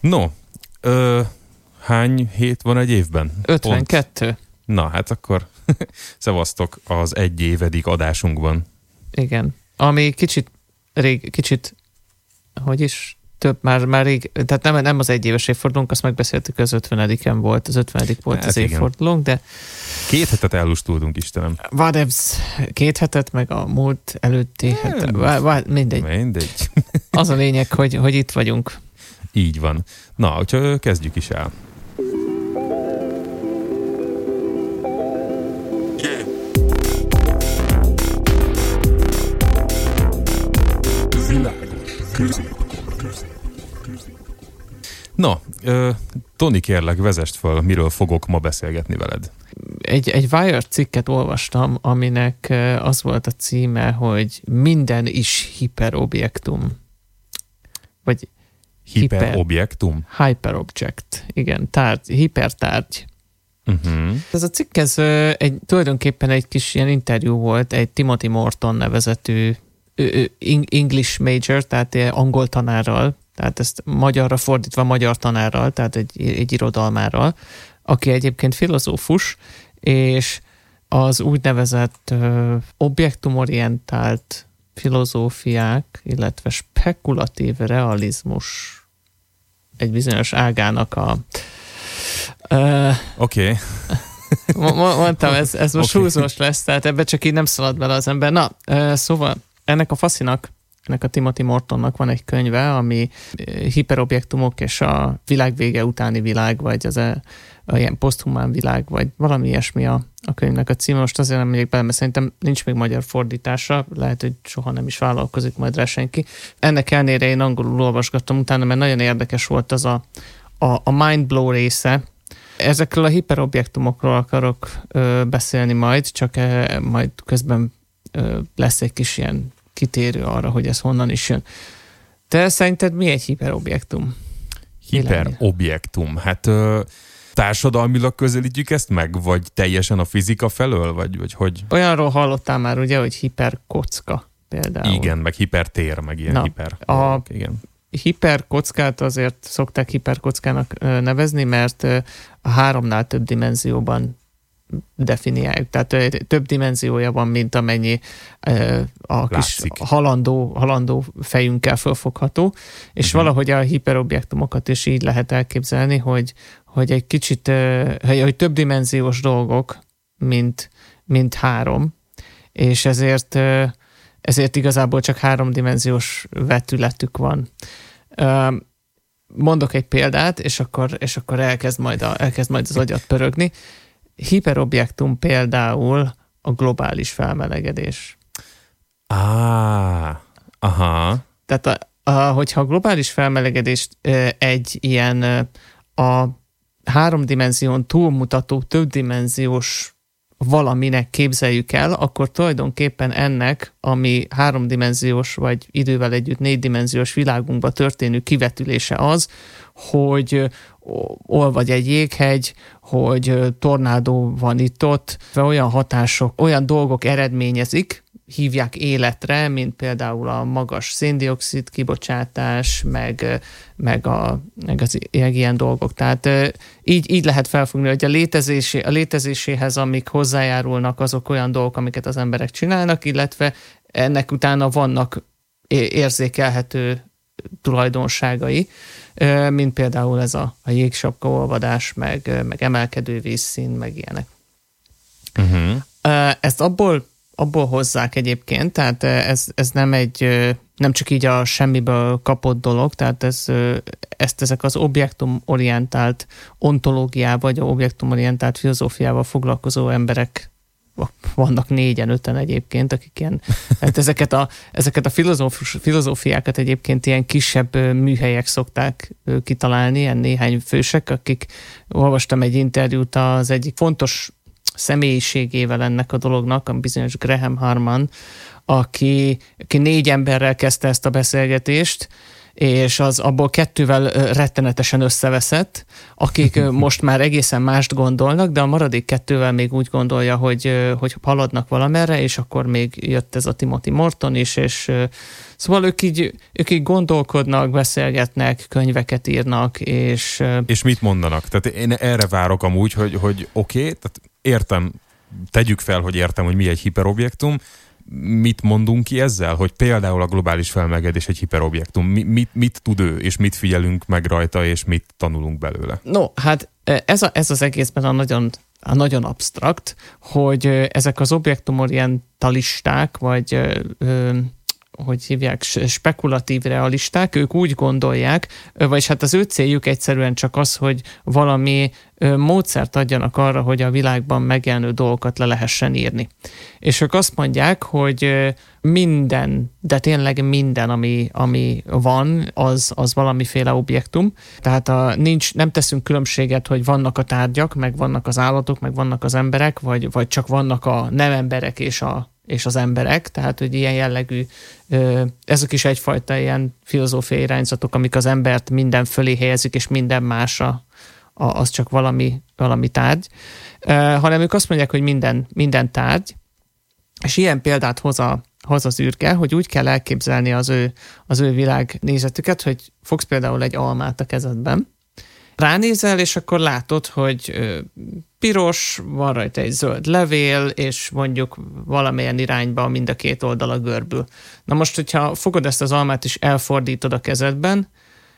No, ö, hány hét van egy évben? 52. Pont. Na, hát akkor szevasztok az egy évedik adásunkban. Igen. Ami kicsit, rég, kicsit, hogy is, több, már, már rég, tehát nem, nem az egy éves évfordulónk, azt megbeszéltük, az 50-en volt, az 50 volt hát az igen. évfordulónk, de... Két hetet elustultunk, Istenem. Vadebs, két hetet, meg a múlt előtti hetet, mindegy. Mindegy. az a lényeg, hogy, hogy itt vagyunk. Így van. Na, hogyha kezdjük is el. Na, Tony kérlek, vezest fel, miről fogok ma beszélgetni veled. Egy, egy Wired cikket olvastam, aminek az volt a címe, hogy minden is hiperobjektum. Vagy hiperobjektum? Hiper, hyperobject, igen, tárgy, hipertárgy. Uh-huh. Ez a cikk ez egy, tulajdonképpen egy kis ilyen interjú volt egy Timothy Morton nevezetű English major, tehát angol tanárral, tehát ezt magyarra fordítva magyar tanárral, tehát egy, egy irodalmárral, aki egyébként filozófus, és az úgynevezett ö, objektumorientált filozófiák, illetve spekulatív realizmus egy bizonyos ágának a Oké. Okay. mondtam, ez, ez most okay. húzós lesz, tehát ebbe csak így nem szalad bele az ember. Na, szóval ennek a faszinak, ennek a Timothy Mortonnak van egy könyve, ami hiperobjektumok és a világ vége utáni világ, vagy az a ilyen poszthumán világ, vagy valami ilyesmi a, a könyvnek a címe. Most azért nem megyek bele, mert szerintem nincs még magyar fordítása, lehet, hogy soha nem is vállalkozik majd rá senki. Ennek ellenére én angolul olvasgattam utána, mert nagyon érdekes volt az a, a, a mindblow része, Ezekről a hiperobjektumokról akarok ö, beszélni majd, csak ö, majd közben ö, lesz egy kis ilyen kitérő arra, hogy ez honnan is jön. Te szerinted mi egy hiperobjektum? Hiperobjektum. Hát ö, társadalmilag közelítjük ezt meg, vagy teljesen a fizika felől, vagy, vagy hogy? Olyanról hallottál már ugye, hogy hiperkocka például. Igen, meg hipertér, meg ilyen Na, hiper. A igen. hiperkockát azért szokták hiperkockának nevezni, mert a háromnál több dimenzióban definiáljuk. Tehát több dimenziója van, mint amennyi a kis halandó, halandó fejünkkel fölfogható, és uh-huh. valahogy a hiperobjektumokat is így lehet elképzelni, hogy, hogy egy kicsit, hogy több dimenziós dolgok, mint, mint három, és ezért, ezért igazából csak háromdimenziós vetületük van. Mondok egy példát, és akkor, és akkor elkezd, majd a, elkezd majd az agyat pörögni hiperobjektum például a globális felmelegedés. Ah, aha. Tehát a, a, hogyha a globális felmelegedést egy ilyen a három dimenzión túlmutató, többdimenziós valaminek képzeljük el, akkor tulajdonképpen ennek, ami háromdimenziós vagy idővel együtt négydimenziós világunkba történő kivetülése az, hogy olvad egy jéghegy, hogy tornádó van itt-ott, olyan hatások, olyan dolgok eredményezik, hívják életre, mint például a magas széndiokszid kibocsátás, meg, meg, a, meg az ilyen dolgok. Tehát így, így lehet felfogni, hogy a, létezésé, a létezéséhez, amik hozzájárulnak, azok olyan dolgok, amiket az emberek csinálnak, illetve ennek utána vannak érzékelhető tulajdonságai, mint például ez a, a jégsapka olvadás, meg, meg emelkedő vízszín, meg ilyenek. Uh-huh. Ezt abból, abból hozzák egyébként, tehát ez, ez nem egy nem csak így a semmiből kapott dolog, tehát ez, ezt ezek az objektumorientált ontológiával, vagy objektumorientált filozófiával foglalkozó emberek vannak négyen, öten egyébként, akik ilyen, hát ezeket a, ezeket a filozófus, filozófiákat egyébként ilyen kisebb műhelyek szokták kitalálni, ilyen néhány fősek, akik olvastam egy interjút az egyik fontos személyiségével ennek a dolognak, a bizonyos Graham Harman, aki, aki négy emberrel kezdte ezt a beszélgetést, és az abból kettővel rettenetesen összeveszett, akik most már egészen mást gondolnak, de a maradék kettővel még úgy gondolja, hogy, hogy haladnak valamerre, és akkor még jött ez a Timothy Morton is, és szóval ők így, ők így gondolkodnak, beszélgetnek, könyveket írnak, és... És mit mondanak? Tehát én erre várok amúgy, hogy, hogy oké, okay, tehát értem, tegyük fel, hogy értem, hogy mi egy hiperobjektum, mit mondunk ki ezzel, hogy például a globális felmelegedés egy hiperobjektum, mi, mit, mit tud ő, és mit figyelünk meg rajta, és mit tanulunk belőle? No, hát e, ez, a, ez az egészben a nagyon, a nagyon absztrakt, hogy ezek az objektumorientalisták, vagy ö, hogy hívják, spekulatív realisták, ők úgy gondolják, vagyis hát az ő céljuk egyszerűen csak az, hogy valami módszert adjanak arra, hogy a világban megjelenő dolgokat le lehessen írni. És ők azt mondják, hogy minden, de tényleg minden, ami, ami van, az, az valamiféle objektum. Tehát a, nincs, nem teszünk különbséget, hogy vannak a tárgyak, meg vannak az állatok, meg vannak az emberek, vagy, vagy csak vannak a nem emberek és a és az emberek, tehát hogy ilyen jellegű, ezek is egyfajta ilyen filozófiai irányzatok, amik az embert minden fölé helyezik, és minden másra az csak valami, valami tárgy, hanem ők azt mondják, hogy minden, minden tárgy, és ilyen példát hoz, a, hoz az űrke, hogy úgy kell elképzelni az ő, az ő világnézetüket, hogy fogsz például egy almát a kezedben, ránézel, és akkor látod, hogy piros, van rajta egy zöld levél, és mondjuk valamilyen irányba mind a két oldala görbül. Na most, hogyha fogod ezt az almát és elfordítod a kezedben,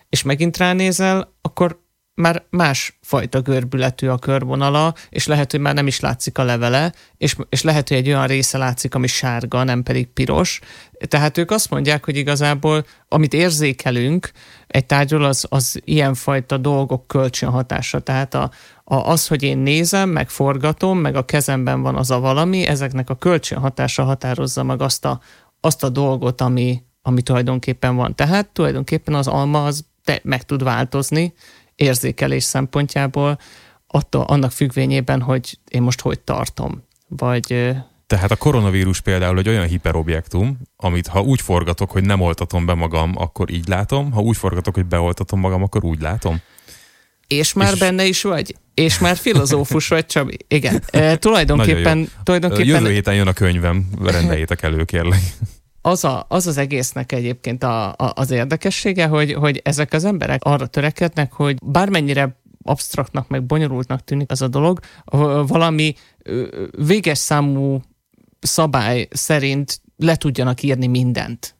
és megint ránézel, akkor már más fajta görbületű a körvonala, és lehet, hogy már nem is látszik a levele, és, és lehet, hogy egy olyan része látszik, ami sárga, nem pedig piros. Tehát ők azt mondják, hogy igazából, amit érzékelünk egy tárgyról, az, az ilyenfajta dolgok kölcsönhatása. Tehát a, a, az, hogy én nézem, meg forgatom, meg a kezemben van az a valami, ezeknek a kölcsönhatása határozza meg azt a, azt a dolgot, ami, ami tulajdonképpen van. Tehát tulajdonképpen az alma az te, meg tud változni, érzékelés szempontjából, attól, annak függvényében, hogy én most hogy tartom. Vagy tehát a koronavírus például egy olyan hiperobjektum, amit ha úgy forgatok, hogy nem oltatom be magam, akkor így látom, ha úgy forgatok, hogy beoltatom magam, akkor úgy látom. És már és... benne is vagy? És már filozófus vagy, Csabi? Igen. E, tulajdonképpen, tulajdonképpen... Jövő héten jön a könyvem, rendeljétek elő, kérlek az, a, az az egésznek egyébként a, a, az érdekessége, hogy, hogy ezek az emberek arra törekednek, hogy bármennyire absztraktnak, meg bonyolultnak tűnik az a dolog, valami véges számú szabály szerint le tudjanak írni mindent.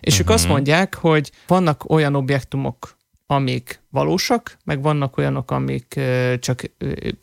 És uh-huh. ők azt mhm. mondják, hogy vannak olyan objektumok, amik valósak, meg vannak olyanok, amik csak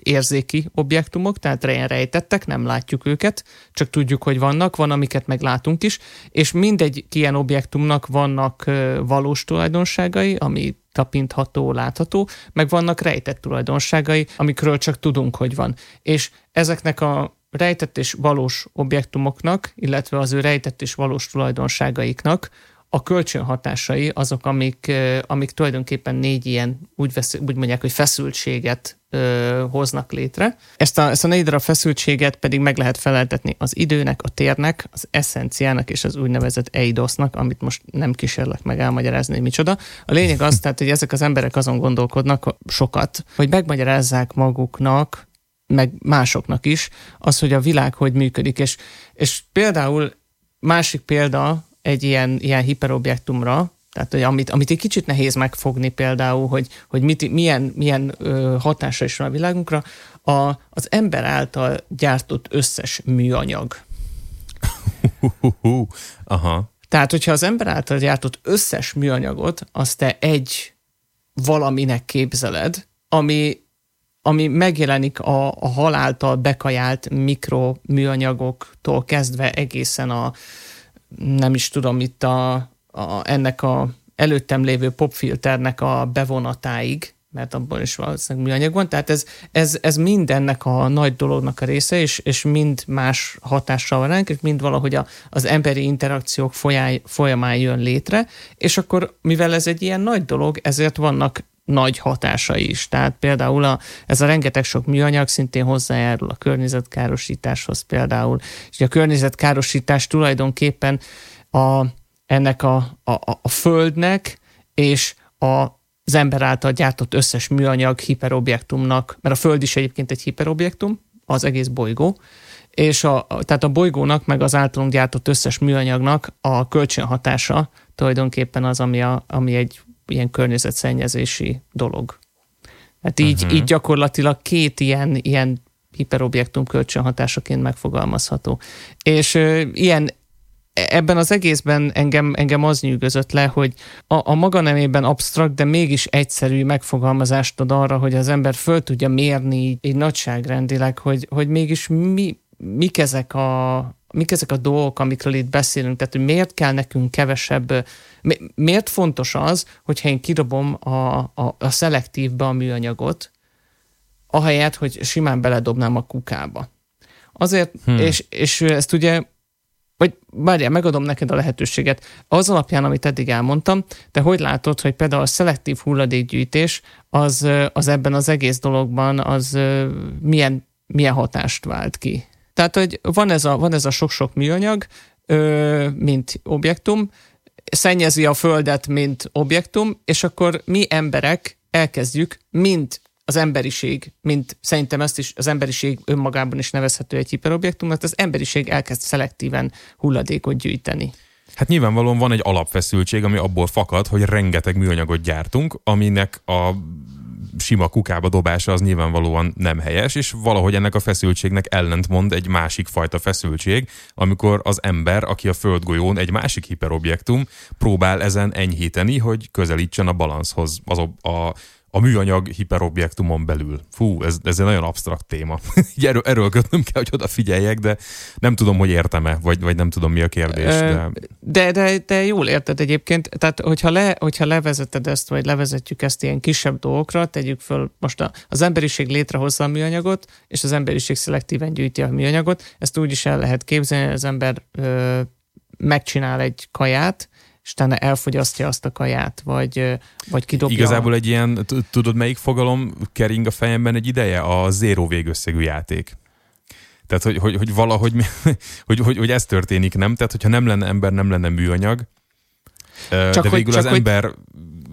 érzéki objektumok, tehát rejtettek, nem látjuk őket, csak tudjuk, hogy vannak, van, amiket meg látunk is, és mindegy ilyen objektumnak vannak valós tulajdonságai, ami tapintható, látható, meg vannak rejtett tulajdonságai, amikről csak tudunk, hogy van. És ezeknek a rejtett és valós objektumoknak, illetve az ő rejtett és valós tulajdonságaiknak a kölcsönhatásai azok, amik, amik tulajdonképpen négy ilyen, úgy, vesz, úgy mondják, hogy feszültséget ö, hoznak létre. Ezt a, ezt a négy darab feszültséget pedig meg lehet feleltetni az időnek, a térnek, az eszenciának és az úgynevezett eidosznak, amit most nem kísérlek meg elmagyarázni, hogy micsoda. A lényeg az, tehát, hogy ezek az emberek azon gondolkodnak sokat, hogy megmagyarázzák maguknak, meg másoknak is, az, hogy a világ hogy működik. És, és például másik példa, egy ilyen, ilyen hiperobjektumra, tehát hogy amit, amit egy kicsit nehéz megfogni például, hogy, hogy mit, milyen, milyen ö, hatása is van a világunkra, a, az ember által gyártott összes műanyag. Aha. Tehát, hogyha az ember által gyártott összes műanyagot, azt te egy valaminek képzeled, ami, ami megjelenik a, a haláltal bekajált mikroműanyagoktól kezdve egészen a, nem is tudom, itt a, a, ennek a előttem lévő popfilternek a bevonatáig, mert abban is valószínűleg műanyag van, tehát ez, ez, ez mindennek a nagy dolognak a része, és, és mind más hatással van ránk, és mind valahogy a, az emberi interakciók folyá, folyamán jön létre, és akkor, mivel ez egy ilyen nagy dolog, ezért vannak nagy hatásai is. Tehát például a, ez a rengeteg sok műanyag szintén hozzájárul a környezetkárosításhoz például, és a környezetkárosítás tulajdonképpen a, ennek a, a, a földnek és a az ember által gyártott összes műanyag hiperobjektumnak, mert a Föld is egyébként egy hiperobjektum, az egész bolygó, és a, tehát a bolygónak, meg az általunk gyártott összes műanyagnak a kölcsönhatása tulajdonképpen az, ami, a, ami egy ilyen környezetszennyezési dolog. Hát így, uh-huh. így gyakorlatilag két ilyen, ilyen hiperobjektum kölcsönhatásaként megfogalmazható. És ö, ilyen ebben az egészben engem, engem az nyűgözött le, hogy a, a maga nemében absztrakt, de mégis egyszerű megfogalmazást ad arra, hogy az ember föl tudja mérni így, így nagyságrendileg, hogy, hogy mégis mi, mik ezek a, mik ezek a dolgok, amikről itt beszélünk, tehát hogy miért kell nekünk kevesebb, miért fontos az, hogyha én kidobom a, a, a szelektívbe a műanyagot, ahelyett, hogy simán beledobnám a kukába. Azért, hmm. és, és ezt ugye vagy várjál, megadom neked a lehetőséget. Az alapján, amit eddig elmondtam, de hogy látod, hogy például a szelektív hulladékgyűjtés az, az ebben az egész dologban az milyen, milyen hatást vált ki? Tehát, hogy van ez a, van ez a sok-sok műanyag, mint objektum, szennyezi a földet, mint objektum, és akkor mi emberek elkezdjük, mint az emberiség, mint szerintem ezt is az emberiség önmagában is nevezhető egy hiperobjektum, mert az emberiség elkezd szelektíven hulladékot gyűjteni. Hát nyilvánvalóan van egy alapfeszültség, ami abból fakad, hogy rengeteg műanyagot gyártunk, aminek a sima kukába dobása az nyilvánvalóan nem helyes, és valahogy ennek a feszültségnek ellentmond egy másik fajta feszültség, amikor az ember, aki a földgolyón egy másik hiperobjektum, próbál ezen enyhíteni, hogy közelítsen a balanszhoz, az a, a a műanyag hiperobjektumon belül. Fú, ez, ez egy nagyon absztrakt téma. erről, erről kötnöm kell, hogy odafigyeljek, de nem tudom, hogy értem-e, vagy, vagy nem tudom, mi a kérdés. De... De, de, de jól érted egyébként. Tehát, hogyha, le, hogyha levezeted ezt, vagy levezetjük ezt ilyen kisebb dolgokra, tegyük föl, most a, az emberiség létrehozza a műanyagot, és az emberiség szelektíven gyűjti a műanyagot. Ezt úgy is el lehet képzelni, hogy az ember ö, megcsinál egy kaját, és utána elfogyasztja azt a kaját, vagy, vagy kidobja. Igazából egy ilyen, tudod melyik fogalom kering a fejemben egy ideje? A zéró végösszegű játék. Tehát, hogy, hogy, hogy valahogy, hogy, hogy, hogy ez történik, nem? Tehát, hogyha nem lenne ember, nem lenne műanyag, csak de végül hogy, az ember hogy...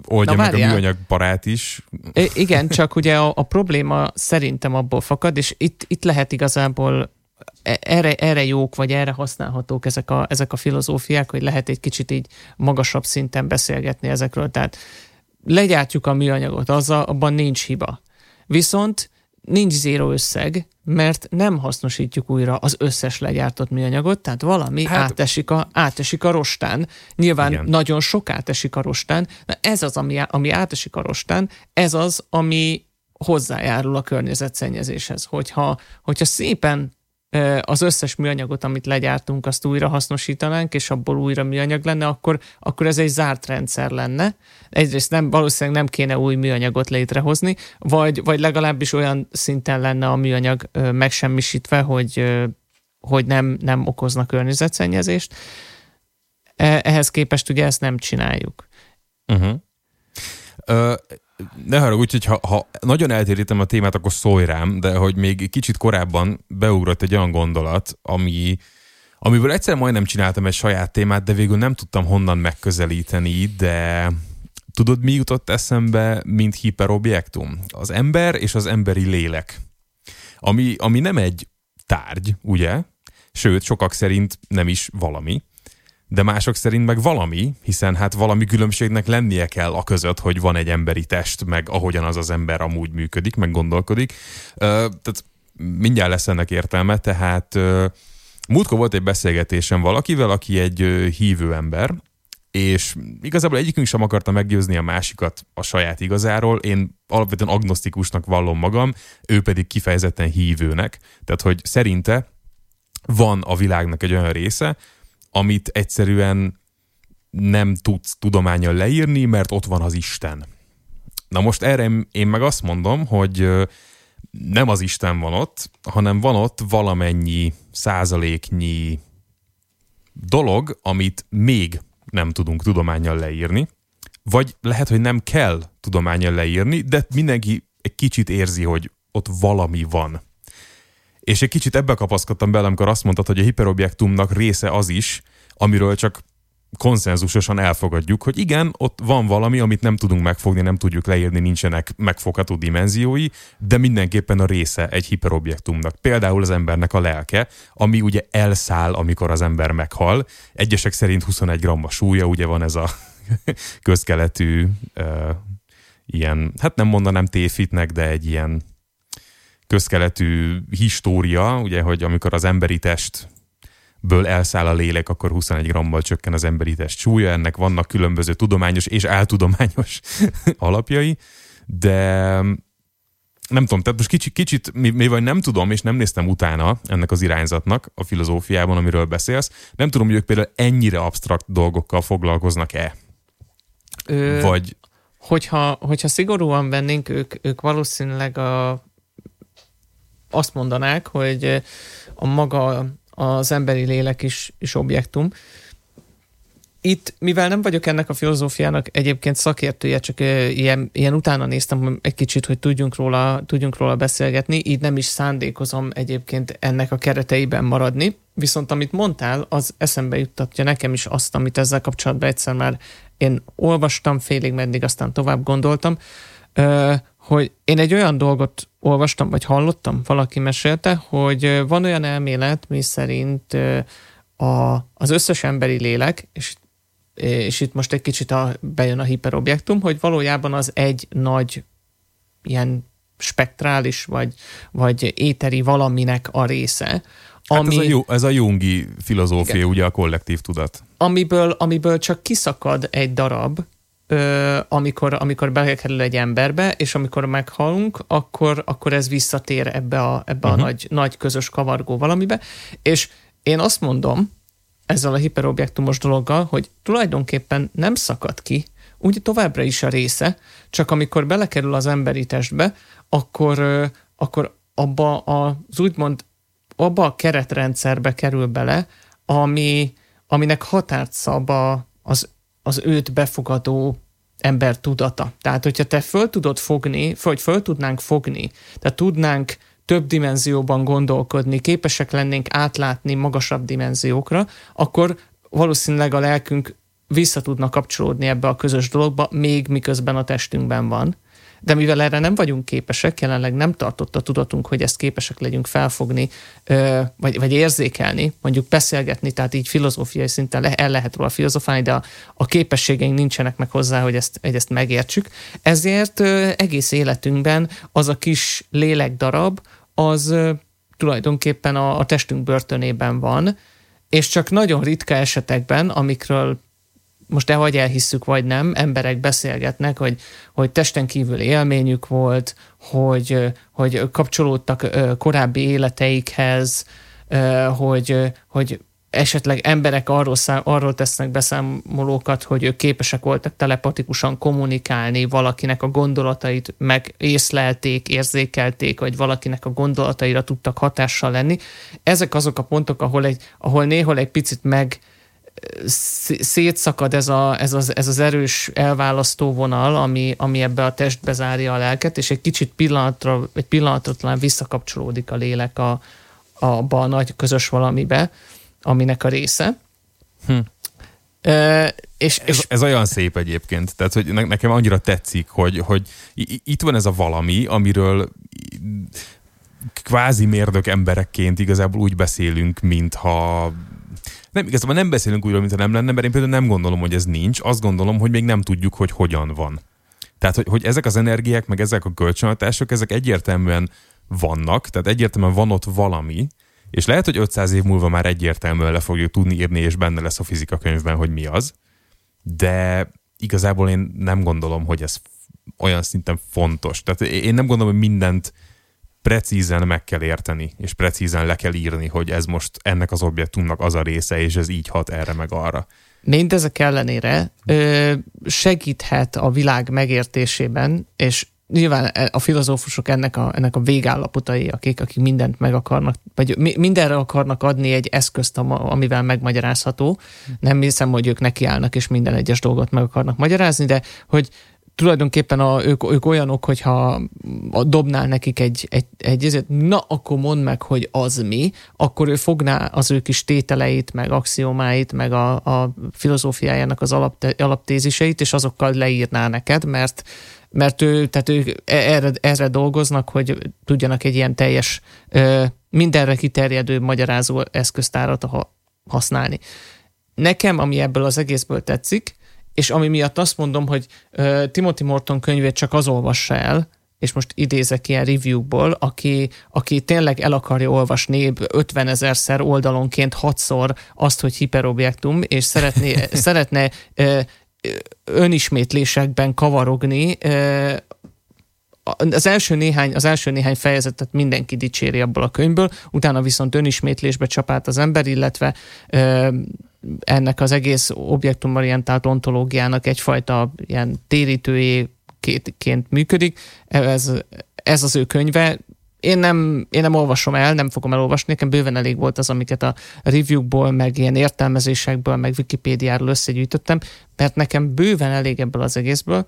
oldja Na, meg várjál. a műanyag barát is. I- igen, csak ugye a, a probléma szerintem abból fakad, és itt, itt lehet igazából erre, erre jók, vagy erre használhatók ezek a, ezek a filozófiák, hogy lehet egy kicsit így magasabb szinten beszélgetni ezekről. Tehát legyártjuk a műanyagot, az a, abban nincs hiba. Viszont nincs zéro összeg, mert nem hasznosítjuk újra az összes legyártott műanyagot, tehát valami hát, átesik, a, átesik a rostán. Nyilván igen. nagyon sok átesik a rostán, de ez az, ami, ami átesik a rostán, ez az, ami hozzájárul a környezetszennyezéshez. Hogyha, hogyha szépen az összes műanyagot, amit legyártunk, azt újra hasznosítanánk, és abból újra műanyag lenne, akkor, akkor ez egy zárt rendszer lenne. Egyrészt nem, valószínűleg nem kéne új műanyagot létrehozni, vagy, vagy legalábbis olyan szinten lenne a műanyag megsemmisítve, hogy, hogy nem, nem okozna környezetszennyezést. E, ehhez képest ugye ezt nem csináljuk. Uh-huh. Uh, ne haragudj, hogy ha, ha nagyon eltérítem a témát, akkor szólj rám, de hogy még kicsit korábban beugrott egy olyan gondolat, ami, amiből egyszer majdnem csináltam egy saját témát, de végül nem tudtam honnan megközelíteni, de tudod, mi jutott eszembe, mint hiperobjektum? Az ember és az emberi lélek. Ami, ami nem egy tárgy, ugye? Sőt, sokak szerint nem is valami de mások szerint meg valami, hiszen hát valami különbségnek lennie kell a között, hogy van egy emberi test, meg ahogyan az az ember amúgy működik, meg gondolkodik. Tehát mindjárt lesz ennek értelme, tehát múltkor volt egy beszélgetésem valakivel, aki egy hívő ember, és igazából egyikünk sem akarta meggyőzni a másikat a saját igazáról. Én alapvetően agnosztikusnak vallom magam, ő pedig kifejezetten hívőnek. Tehát, hogy szerinte van a világnak egy olyan része, amit egyszerűen nem tudsz tudományal leírni, mert ott van az Isten. Na most erre én meg azt mondom, hogy nem az Isten van ott, hanem van ott valamennyi százaléknyi dolog, amit még nem tudunk tudományal leírni, vagy lehet, hogy nem kell tudományal leírni, de mindenki egy kicsit érzi, hogy ott valami van. És egy kicsit ebbe kapaszkodtam bele, amikor azt mondtad, hogy a hiperobjektumnak része az is, amiről csak konszenzusosan elfogadjuk, hogy igen, ott van valami, amit nem tudunk megfogni, nem tudjuk leírni, nincsenek megfogható dimenziói, de mindenképpen a része egy hiperobjektumnak. Például az embernek a lelke, ami ugye elszáll, amikor az ember meghal. Egyesek szerint 21 gramma súlya, ugye van ez a közkeletű uh, ilyen, hát nem mondanám téfitnek, de egy ilyen közkeletű história, ugye, hogy amikor az emberi test ből elszáll a lélek, akkor 21 grammal csökken az emberi test súlya. Ennek vannak különböző tudományos és áltudományos alapjai, de nem tudom, tehát most kicsit, kicsit mivel nem tudom, és nem néztem utána ennek az irányzatnak a filozófiában, amiről beszélsz, nem tudom, hogy ők például ennyire absztrakt dolgokkal foglalkoznak-e. Ö, Vagy... Hogyha, hogyha szigorúan vennénk, ők, ők valószínűleg a, azt mondanák, hogy a maga az emberi lélek is, is objektum. Itt, mivel nem vagyok ennek a filozófiának egyébként szakértője, csak ilyen, ilyen utána néztem egy kicsit, hogy tudjunk róla, tudjunk róla beszélgetni, így nem is szándékozom egyébként ennek a kereteiben maradni. Viszont amit mondtál, az eszembe juttatja nekem is azt, amit ezzel kapcsolatban egyszer már én olvastam félig meddig, aztán tovább gondoltam, hogy én egy olyan dolgot olvastam, vagy hallottam, valaki mesélte, hogy van olyan elmélet, mi szerint a, az összes emberi lélek, és, és itt most egy kicsit a, bejön a hiperobjektum, hogy valójában az egy nagy ilyen spektrális, vagy, vagy éteri valaminek a része. Ami, hát ez, a, ez a Jungi filozófia, igen, ugye a kollektív tudat. Amiből, amiből csak kiszakad egy darab, ö, amikor, amikor belekerül egy emberbe, és amikor meghalunk, akkor, akkor ez visszatér ebbe a, ebbe uh-huh. a mhm. nagy, nagy közös kavargó valamibe. És én azt mondom, ezzel a hiperobjektumos dologgal, hogy tulajdonképpen nem szakad ki, úgy továbbra is a része, csak amikor belekerül az emberi testbe, akkor, akkor abba az úgymond abba a keretrendszerbe kerül bele, ami, aminek határt szab a, az az őt befogadó ember tudata. Tehát, hogyha te föl tudod fogni, vagy föl tudnánk fogni, tehát tudnánk több dimenzióban gondolkodni, képesek lennénk átlátni magasabb dimenziókra, akkor valószínűleg a lelkünk vissza tudna kapcsolódni ebbe a közös dologba, még miközben a testünkben van de mivel erre nem vagyunk képesek, jelenleg nem tartott a tudatunk, hogy ezt képesek legyünk felfogni, vagy, vagy érzékelni, mondjuk beszélgetni, tehát így filozófiai szinten le, el lehet róla filozofálni, de a, a képességeink nincsenek meg hozzá, hogy ezt, hogy ezt megértsük. Ezért egész életünkben az a kis lélekdarab, az tulajdonképpen a, a testünk börtönében van, és csak nagyon ritka esetekben, amikről most de vagy elhisszük, vagy nem, emberek beszélgetnek, hogy, hogy testen kívül élményük volt, hogy, hogy kapcsolódtak korábbi életeikhez, hogy, hogy esetleg emberek arról, arról tesznek beszámolókat, hogy ők képesek voltak telepatikusan kommunikálni, valakinek a gondolatait meg észlelték, érzékelték, vagy valakinek a gondolataira tudtak hatással lenni. Ezek azok a pontok, ahol, egy, ahol néhol egy picit meg, szétszakad ez, a, ez, az, ez az erős elválasztó vonal, ami, ami ebbe a testbe zárja a lelket, és egy kicsit pillanatra, egy pillanatra talán visszakapcsolódik a lélek a, abba a nagy közös valamibe, aminek a része. Hm. E, és, ez, és ez olyan szép egyébként, tehát hogy nekem annyira tetszik, hogy, hogy itt van ez a valami, amiről kvázi mérdök emberekként igazából úgy beszélünk, mintha nem, igazából nem beszélünk újra, mintha nem lenne, mert én például nem gondolom, hogy ez nincs, azt gondolom, hogy még nem tudjuk, hogy hogyan van. Tehát, hogy, hogy ezek az energiák, meg ezek a kölcsönhatások, ezek egyértelműen vannak, tehát egyértelműen van ott valami, és lehet, hogy 500 év múlva már egyértelműen le fogjuk tudni írni, és benne lesz a fizika könyvben, hogy mi az, de igazából én nem gondolom, hogy ez olyan szinten fontos. Tehát én nem gondolom, hogy mindent precízen meg kell érteni, és precízen le kell írni, hogy ez most ennek az objektumnak az a része, és ez így hat erre meg arra. Mindezek ellenére ö, segíthet a világ megértésében, és nyilván e, a filozófusok ennek a, ennek a végállapotai, akik, akik mindent meg akarnak, vagy mindenre akarnak adni egy eszközt, amivel megmagyarázható. Nem hiszem, hogy ők nekiállnak, és minden egyes dolgot meg akarnak magyarázni, de hogy tulajdonképpen a, ők, ők olyanok, hogyha dobnál nekik egy, egy, egy ezért, na akkor mondd meg, hogy az mi, akkor ő fogná az ő kis tételeit, meg axiomáit, meg a, a filozófiájának az alapte, alaptéziseit, és azokkal leírná neked, mert mert ő, tehát ők e, erre, erre dolgoznak, hogy tudjanak egy ilyen teljes, mindenre kiterjedő magyarázó eszköztárat használni. Nekem, ami ebből az egészből tetszik, és ami miatt azt mondom, hogy uh, Timothy Morton könyvét csak az olvassa el, és most idézek ilyen review-ból, aki, aki tényleg el akarja olvasni 50 ezerszer oldalonként hatszor azt, hogy hiperobjektum, és szeretné, szeretne uh, önismétlésekben kavarogni, uh, az első néhány, az első néhány fejezetet mindenki dicséri abból a könyvből, utána viszont önismétlésbe csapált az ember, illetve ö, ennek az egész objektumorientált ontológiának egyfajta ilyen térítőjéként működik. Ez, ez az ő könyve. Én nem, én nem olvasom el, nem fogom elolvasni, nekem bőven elég volt az, amiket a review-ból, meg ilyen értelmezésekből, meg Wikipédiáról összegyűjtöttem, mert nekem bőven elég ebből az egészből,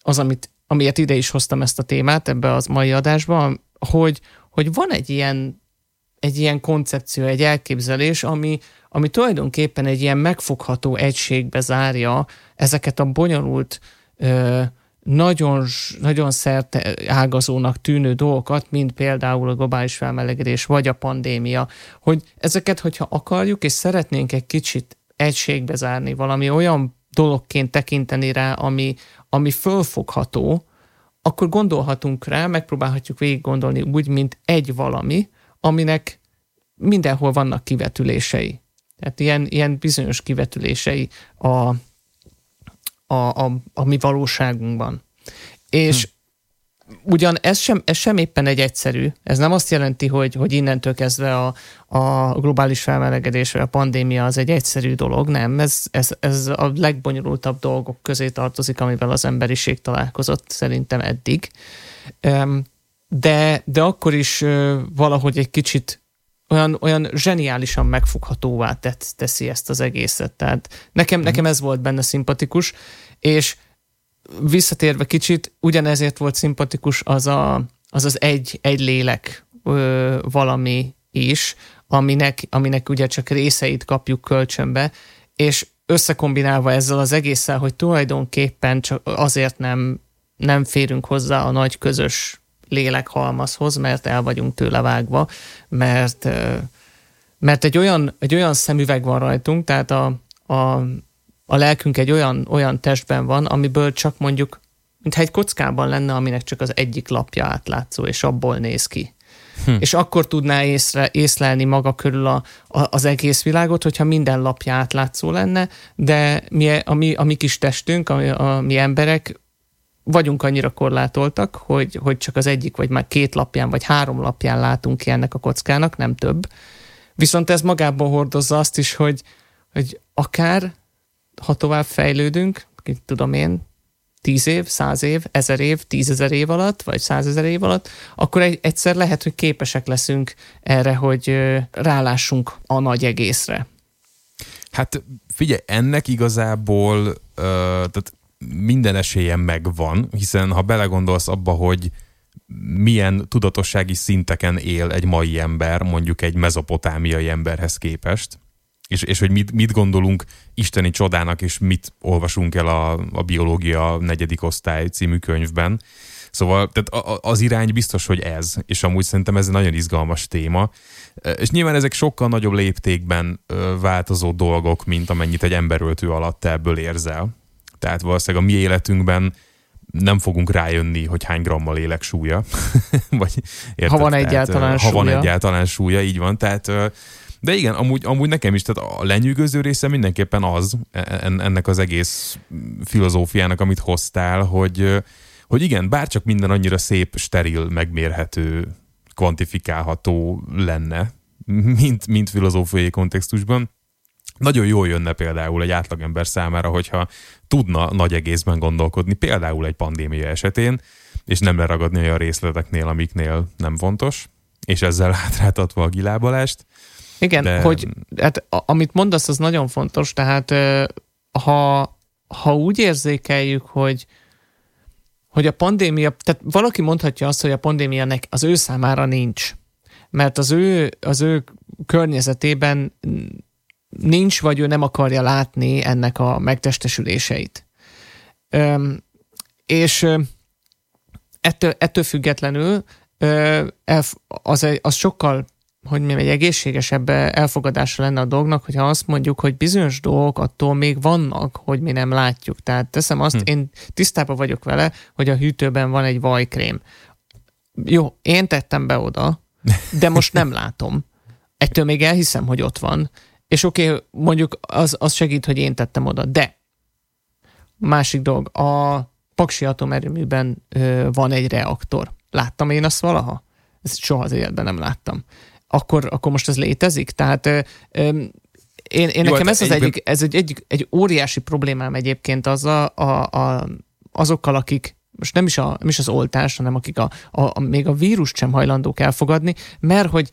az, amit, amiért ide is hoztam ezt a témát ebbe az mai adásba, hogy, hogy van egy ilyen, egy ilyen koncepció, egy elképzelés, ami, ami tulajdonképpen egy ilyen megfogható egységbe zárja ezeket a bonyolult, nagyon, nagyon szerte ágazónak tűnő dolgokat, mint például a globális felmelegedés vagy a pandémia, hogy ezeket, hogyha akarjuk és szeretnénk egy kicsit egységbe zárni, valami olyan dologként tekinteni rá, ami, ami fölfogható, akkor gondolhatunk rá, megpróbálhatjuk végig gondolni úgy, mint egy valami, aminek mindenhol vannak kivetülései. Tehát ilyen, ilyen bizonyos kivetülései a, a, a, a mi valóságunkban. És hm ugyan ez sem, ez sem éppen egy egyszerű. Ez nem azt jelenti, hogy, hogy innentől kezdve a, a globális felmelegedés vagy a pandémia az egy egyszerű dolog. Nem, ez, ez, ez a legbonyolultabb dolgok közé tartozik, amivel az emberiség találkozott szerintem eddig. De, de akkor is valahogy egy kicsit olyan, olyan zseniálisan megfoghatóvá tett, teszi ezt az egészet. Tehát nekem, mm. nekem ez volt benne szimpatikus, és visszatérve kicsit, ugyanezért volt szimpatikus az a, az, az egy, egy lélek ö, valami is, aminek, aminek ugye csak részeit kapjuk kölcsönbe, és összekombinálva ezzel az egésszel, hogy tulajdonképpen csak azért nem, nem férünk hozzá a nagy közös lélekhalmazhoz, mert el vagyunk tőle vágva, mert, mert egy olyan, egy olyan szemüveg van rajtunk, tehát a, a, a lelkünk egy olyan, olyan testben van, amiből csak mondjuk, mintha egy kockában lenne, aminek csak az egyik lapja átlátszó, és abból néz ki. Hm. És akkor tudná észre, észlelni maga körül a, a, az egész világot, hogyha minden lapja átlátszó lenne, de mi, a, mi, a mi kis testünk, a, a mi emberek vagyunk annyira korlátoltak, hogy, hogy csak az egyik, vagy már két lapján, vagy három lapján látunk ki ennek a kockának, nem több. Viszont ez magában hordozza azt is, hogy, hogy akár, ha tovább fejlődünk, tudom én, tíz év, száz év, ezer év, tízezer év alatt, vagy százezer év alatt, akkor egy, egyszer lehet, hogy képesek leszünk erre, hogy rálássunk a nagy egészre. Hát figyelj, ennek igazából, tehát minden esélyem megvan, hiszen ha belegondolsz abba, hogy milyen tudatossági szinteken él egy mai ember, mondjuk egy mezopotámiai emberhez képest, és, és hogy mit, mit gondolunk isteni csodának, és mit olvasunk el a, a biológia negyedik osztály című könyvben. Szóval tehát az irány biztos, hogy ez, és amúgy szerintem ez egy nagyon izgalmas téma. És nyilván ezek sokkal nagyobb léptékben változó dolgok, mint amennyit egy emberöltő alatt ebből érzel. Tehát valószínűleg a mi életünkben nem fogunk rájönni, hogy hány grammal élek súlya. Vagy, érted? Ha van egyáltalán tehát, súlya. Ha van egyáltalán súlya, így van. Tehát, de igen, amúgy, amúgy nekem is, tehát a lenyűgöző része mindenképpen az, e, ennek az egész filozófiának, amit hoztál, hogy, hogy igen, bárcsak minden annyira szép, steril, megmérhető, kvantifikálható lenne, mint, mint filozófiai kontextusban, nagyon jól jönne például egy átlagember számára, hogyha tudna nagy egészben gondolkodni, például egy pandémia esetén, és nem leragadni olyan részleteknél, amiknél nem fontos, és ezzel hátráltatva a gilábalást. Igen, De... hogy hát, amit mondasz, az nagyon fontos, tehát ha, ha úgy érzékeljük, hogy hogy a pandémia, tehát valaki mondhatja azt, hogy a pandémia az ő számára nincs, mert az ő, az ő környezetében nincs, vagy ő nem akarja látni ennek a megtestesüléseit. Üm, és ettől, ettől függetlenül az, az sokkal hogy mi egy egészségesebb elfogadása lenne a dolgnak, hogyha azt mondjuk, hogy bizonyos dolgok attól még vannak, hogy mi nem látjuk. Tehát teszem azt, hm. én tisztában vagyok vele, hogy a hűtőben van egy vajkrém. Jó, én tettem be oda, de most nem látom. Ettől még elhiszem, hogy ott van. És oké, okay, mondjuk az, az segít, hogy én tettem oda. De másik dolog, a Paksi atomerőműben ö, van egy reaktor. Láttam én azt valaha? Ezt soha az életben nem láttam akkor, akkor most ez létezik? Tehát ö, ö, én, én Jó, nekem hát ez az egyik, ez egy, egy, egy óriási problémám egyébként az a, a, a, azokkal, akik most nem is, a, nem is az oltás, hanem akik a, a, a, még a vírust sem hajlandók elfogadni, mert hogy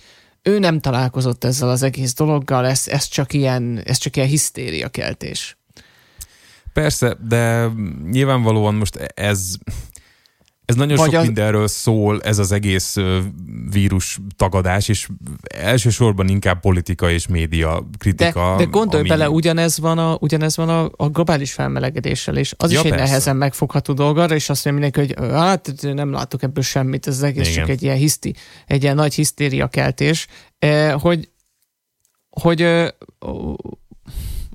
ő nem találkozott ezzel az egész dologgal, ez, ez, csak, ilyen, ez csak ilyen hisztériakeltés. Persze, de nyilvánvalóan most ez ez nagyon Vagy sok az... mindenről szól, ez az egész vírus tagadás, és elsősorban inkább politika és média kritika. De, de gondolj ami... bele, ugyanez van, a, ugyanez van a, a globális felmelegedéssel, és az ja, is egy persze. nehezen megfogható arra, és azt mondja mindenki, hogy hát nem látok ebből semmit, ez az egész Igen. csak egy ilyen, hiszti, egy ilyen nagy hisztéria keltés, eh, hogy, hogy eh,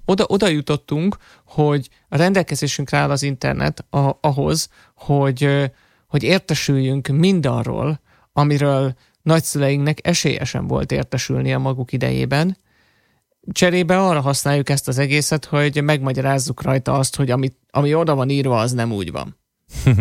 oda, oda jutottunk, hogy a rendelkezésünkre áll az internet a, ahhoz, hogy hogy értesüljünk mindarról, amiről nagyszüleinknek esélyesen volt értesülni a maguk idejében. Cserébe arra használjuk ezt az egészet, hogy megmagyarázzuk rajta azt, hogy ami, ami oda van írva, az nem úgy van.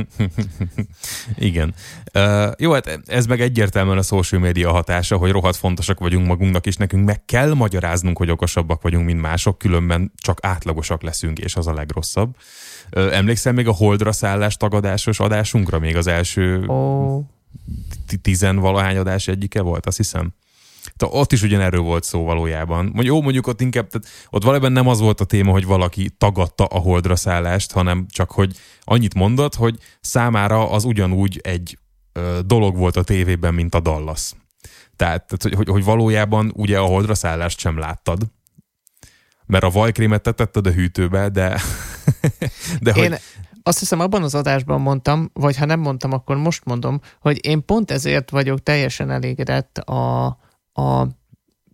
Igen. Uh, jó, hát ez meg egyértelműen a social media hatása, hogy rohadt fontosak vagyunk magunknak, és nekünk meg kell magyaráznunk, hogy okosabbak vagyunk, mint mások, különben csak átlagosak leszünk, és az a legrosszabb. Uh, emlékszel még a Holdra szállás tagadásos adásunkra? Még az első oh. tizenvalahány adás egyike volt, azt hiszem. Tehát ott is ugyanerről volt szó valójában. Mondjuk, jó, mondjuk ott inkább, tehát ott valójában nem az volt a téma, hogy valaki tagadta a holdra szállást, hanem csak, hogy annyit mondott, hogy számára az ugyanúgy egy ö, dolog volt a tévében, mint a Dallas. Tehát, tehát hogy, hogy valójában ugye a holdra szállást sem láttad, mert a vajkrémet tetetted a hűtőbe, de, de Én... hogy, azt hiszem abban az adásban mondtam, vagy ha nem mondtam, akkor most mondom, hogy én pont ezért vagyok teljesen elégedett a, a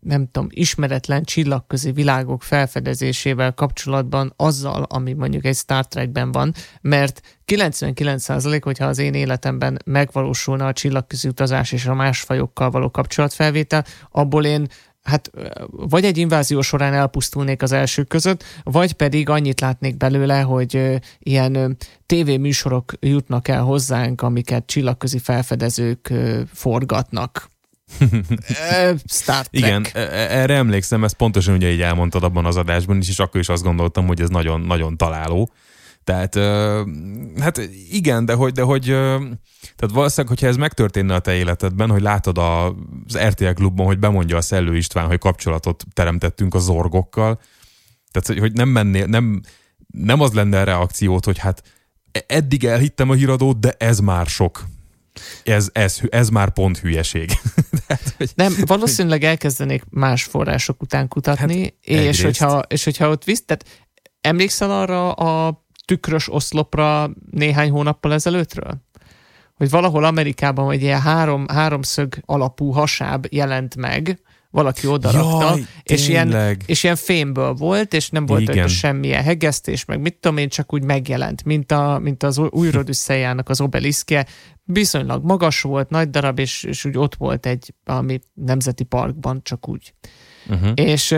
nem tudom, ismeretlen csillagközi világok felfedezésével kapcsolatban azzal, ami mondjuk egy Star Trekben van, mert 99% hogyha az én életemben megvalósulna a csillagközi utazás és a más fajokkal való kapcsolatfelvétel, abból én hát vagy egy invázió során elpusztulnék az elsők között, vagy pedig annyit látnék belőle, hogy ilyen tévéműsorok jutnak el hozzánk, amiket csillagközi felfedezők forgatnak Star Trek. Igen, e, e, erre emlékszem, ezt pontosan ugye így elmondtad abban az adásban is, és akkor is azt gondoltam, hogy ez nagyon-nagyon találó. Tehát, hát igen, de hogy, de hogy tehát valószínűleg, hogyha ez megtörténne a te életedben, hogy látod az RTL klubban, hogy bemondja a Szellő István, hogy kapcsolatot teremtettünk a zorgokkal, tehát, hogy nem mennél, nem, nem az lenne a reakciót, hogy hát eddig elhittem a híradót, de ez már sok. Ez, ez, ez már pont hülyeség. Tehát, hogy... Nem, valószínűleg elkezdenék más források után kutatni, hát, és, hogyha, és hogyha ott visz, tehát emlékszel arra a tükrös oszlopra néhány hónappal ezelőttről? Hogy valahol Amerikában egy ilyen három, háromszög alapú hasáb jelent meg, valaki odarakta, Jaj, és, ilyen, és ilyen fémből volt, és nem volt rajta semmilyen hegesztés, meg mit tudom én, csak úgy megjelent, mint, a, mint az új Rodüsszejának az obeliszkje, viszonylag magas volt, nagy darab, és, és úgy ott volt egy ami nemzeti parkban, csak úgy. Uh-huh. És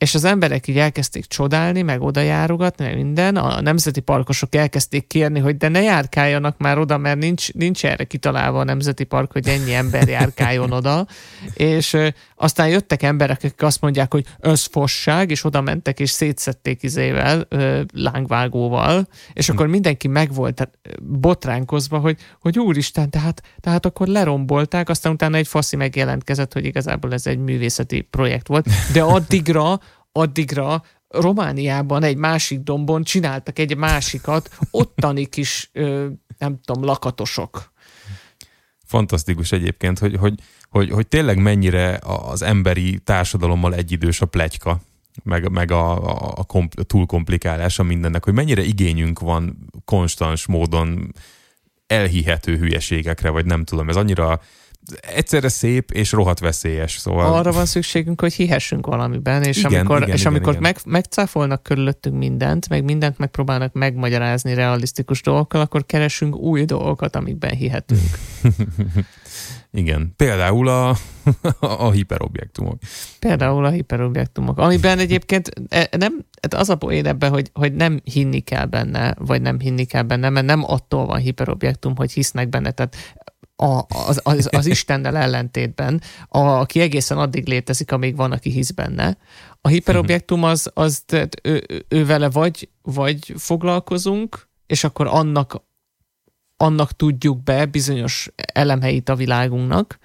és az emberek így elkezdték csodálni, meg oda járogatni, meg minden. A nemzeti parkosok elkezdték kérni, hogy de ne járkáljanak már oda, mert nincs, nincs erre kitalálva a nemzeti park, hogy ennyi ember járkáljon oda. És aztán jöttek emberek, akik azt mondják, hogy ez fosság, és oda mentek, és szétszették izével, ö, lángvágóval, és akkor mindenki meg volt tehát, botránkozva, hogy, hogy úristen, tehát, tehát akkor lerombolták, aztán utána egy faszi megjelentkezett, hogy igazából ez egy művészeti projekt volt, de addigra addigra Romániában egy másik dombon csináltak egy másikat, ottani kis ö, nem tudom, lakatosok. Fantasztikus egyébként, hogy, hogy, hogy, hogy tényleg mennyire az emberi társadalommal egyidős a plegyka, meg, meg a, a, a, kompl, túlkomplikálása mindennek, hogy mennyire igényünk van konstans módon elhihető hülyeségekre, vagy nem tudom, ez annyira egyszerre szép és rohadt veszélyes. Szóval... Arra van szükségünk, hogy hihessünk valamiben, és igen, amikor, igen, és igen, amikor igen. Meg, megcáfolnak körülöttünk mindent, meg mindent megpróbálnak megmagyarázni realisztikus dolgokkal, akkor keresünk új dolgokat, amikben hihetünk. igen, például a, a hiperobjektumok. Például a hiperobjektumok, amiben egyébként e, nem, hát az a poén ebben, hogy, hogy nem hinni kell benne, vagy nem hinni kell benne, mert nem attól van hiperobjektum, hogy hisznek benne. Tehát a, az, az, az Istennel ellentétben, a, aki egészen addig létezik, amíg van, aki hisz benne. A hiperobjektum az, az tehát ő, ő, vele vagy, vagy foglalkozunk, és akkor annak, annak tudjuk be bizonyos elemeit a világunknak,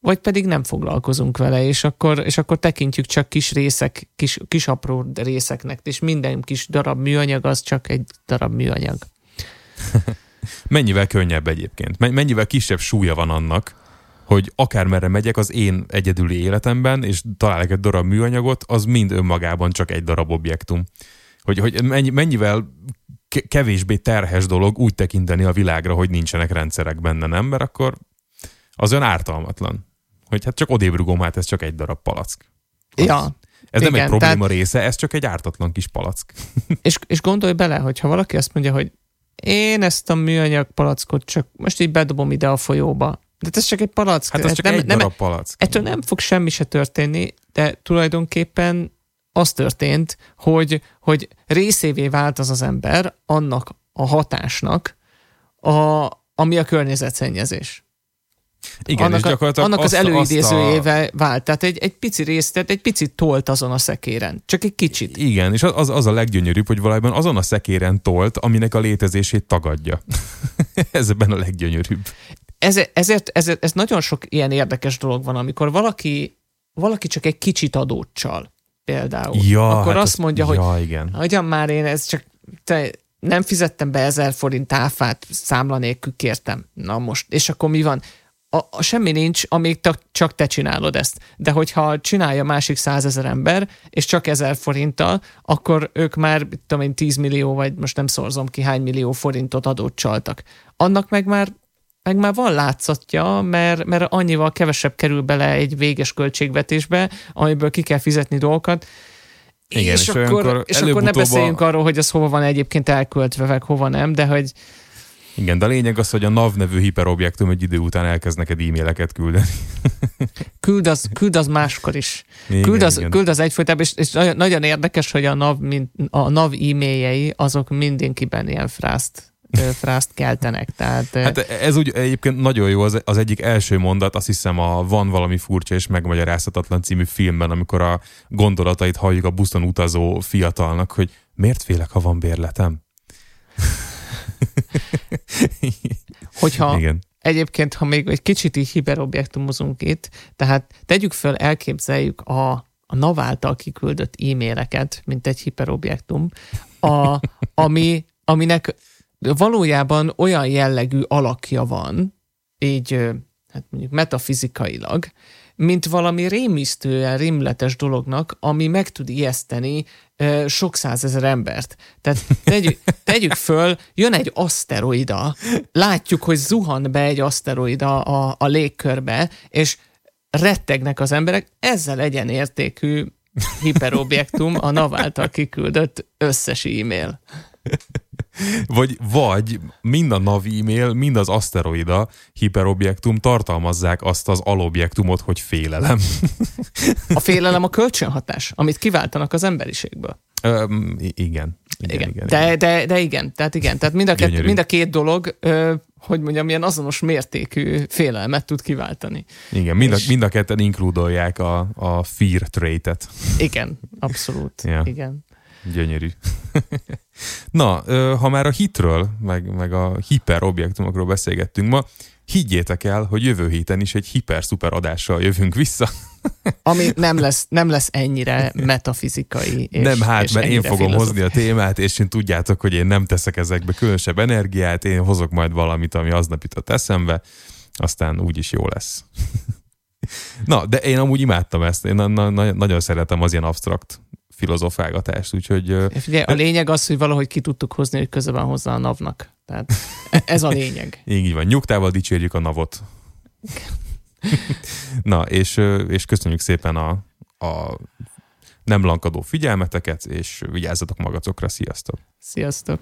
vagy pedig nem foglalkozunk vele, és akkor, és akkor tekintjük csak kis részek, kis, kis apró részeknek, és minden kis darab műanyag az csak egy darab műanyag. Mennyivel könnyebb egyébként? Mennyivel kisebb súlya van annak, hogy akármerre megyek az én egyedüli életemben, és találok egy darab műanyagot, az mind önmagában csak egy darab objektum. Hogy, hogy mennyi, mennyivel kevésbé terhes dolog úgy tekinteni a világra, hogy nincsenek rendszerek benne, nem? Mert akkor az ön ártalmatlan. Hogy hát csak odébrugom, hát ez csak egy darab palack. Az, ja. Ez igen, nem egy probléma tehát... része, ez csak egy ártatlan kis palack. És, és gondolj bele, hogy ha valaki azt mondja, hogy én ezt a műanyag palackot csak most így bedobom ide a folyóba. De ez csak egy palack. Hát ez csak nem, egy nem, darab palack. Ettől nem fog semmi se történni, de tulajdonképpen az történt, hogy, hogy részévé vált az az ember annak a hatásnak, a, ami a környezetszennyezés. Igen, annak, és gyakorlatilag annak az előidézőjével a... vált. Tehát egy, egy pici részt, tehát egy picit tolt azon a szekéren. Csak egy kicsit. Igen, és az, az a leggyönyörűbb, hogy valójában azon a szekéren tolt, aminek a létezését tagadja. ez ebben a leggyönyörűbb. Ez, ezért, ezért ez nagyon sok ilyen érdekes dolog van, amikor valaki, valaki csak egy kicsit adócsal például. Ja, akkor hát azt mondja, ja, hogy igen. hogyan már én ez csak te, nem fizettem be ezer forint áfát, számla nélkül kértem. Na most, és akkor mi van? A, a semmi nincs, amíg te, csak te csinálod ezt. De hogyha csinálja másik százezer ember, és csak ezer forinttal, akkor ők már, tudom én, 10 millió, vagy most nem szorzom ki, hány millió forintot adót csaltak. Annak meg már meg már van látszatja, mert, mert annyival kevesebb kerül bele egy véges költségvetésbe, amiből ki kell fizetni dolgokat, Igen, és, és, akkor, és akkor ne beszéljünk arról, hogy az hova van egyébként elköltve, meg hova nem, de hogy, igen, de a lényeg az, hogy a NAV nevű hiperobjektum egy idő után elkezd neked e-maileket küldeni. küld, az, küld az máskor is. Igen, küld, az, igen. küld az egyfolytában, és, és nagyon érdekes, hogy a NAV, a NAV e-mailjei azok mindenkiben ilyen frászt frászt keltenek. Tehát, hát ez úgy egyébként nagyon jó, az, az egyik első mondat, azt hiszem a Van valami furcsa és megmagyarázhatatlan című filmben, amikor a gondolatait halljuk a buszon utazó fiatalnak, hogy miért félek, ha van bérletem? Hogyha Igen. egyébként, ha még egy kicsit így hiperobjektumozunk itt, tehát tegyük föl, elképzeljük a, a NAV által kiküldött e-maileket, mint egy hiperobjektum, a, ami, aminek valójában olyan jellegű alakja van, így hát mondjuk metafizikailag, mint valami rémisztően rimletes dolognak, ami meg tud ijeszteni sok százezer embert. Tehát tegyük, tegyük föl, jön egy aszteroida, látjuk, hogy zuhan be egy aszteroida a, a légkörbe, és rettegnek az emberek, ezzel legyen értékű hiperobjektum a NAV által kiküldött összes e-mail. Vagy, vagy mind a NAV e-mail, mind az aszteroida hiperobjektum tartalmazzák azt az alobjektumot, hogy félelem. A félelem a kölcsönhatás, amit kiváltanak az emberiségből. Öm, igen. Igen, igen. igen, de, igen. De, de igen, tehát igen, tehát mind a, két, mind a két dolog, ö, hogy mondjam, ilyen azonos mértékű félelmet tud kiváltani. Igen, mind, És... a, mind a ketten inkludolják a, a fear trait-et. Igen, abszolút, ja. igen. Gyönyörű. Na, ha már a hitről, meg, meg a hiperobjektumokról beszélgettünk ma, higgyétek el, hogy jövő héten is egy hiper-szuper adással jövünk vissza. Ami nem lesz, nem lesz ennyire metafizikai. És, nem, hát, és mert én fogom filozof. hozni a témát, és én tudjátok, hogy én nem teszek ezekbe különösebb energiát, én hozok majd valamit, ami aznap jutott eszembe, aztán úgyis jó lesz. Na, de én amúgy imádtam ezt, én na- na- nagyon szeretem az ilyen absztrakt filozofálgatást, úgyhogy... Figyelj, a lényeg az, hogy valahogy ki tudtuk hozni, hogy köze van hozzá a navnak. Tehát e- ez a lényeg. Így van, nyugtával dicsérjük a navot. Na, és, és köszönjük szépen a, a nem lankadó figyelmeteket, és vigyázzatok magatokra. Sziasztok! Sziasztok!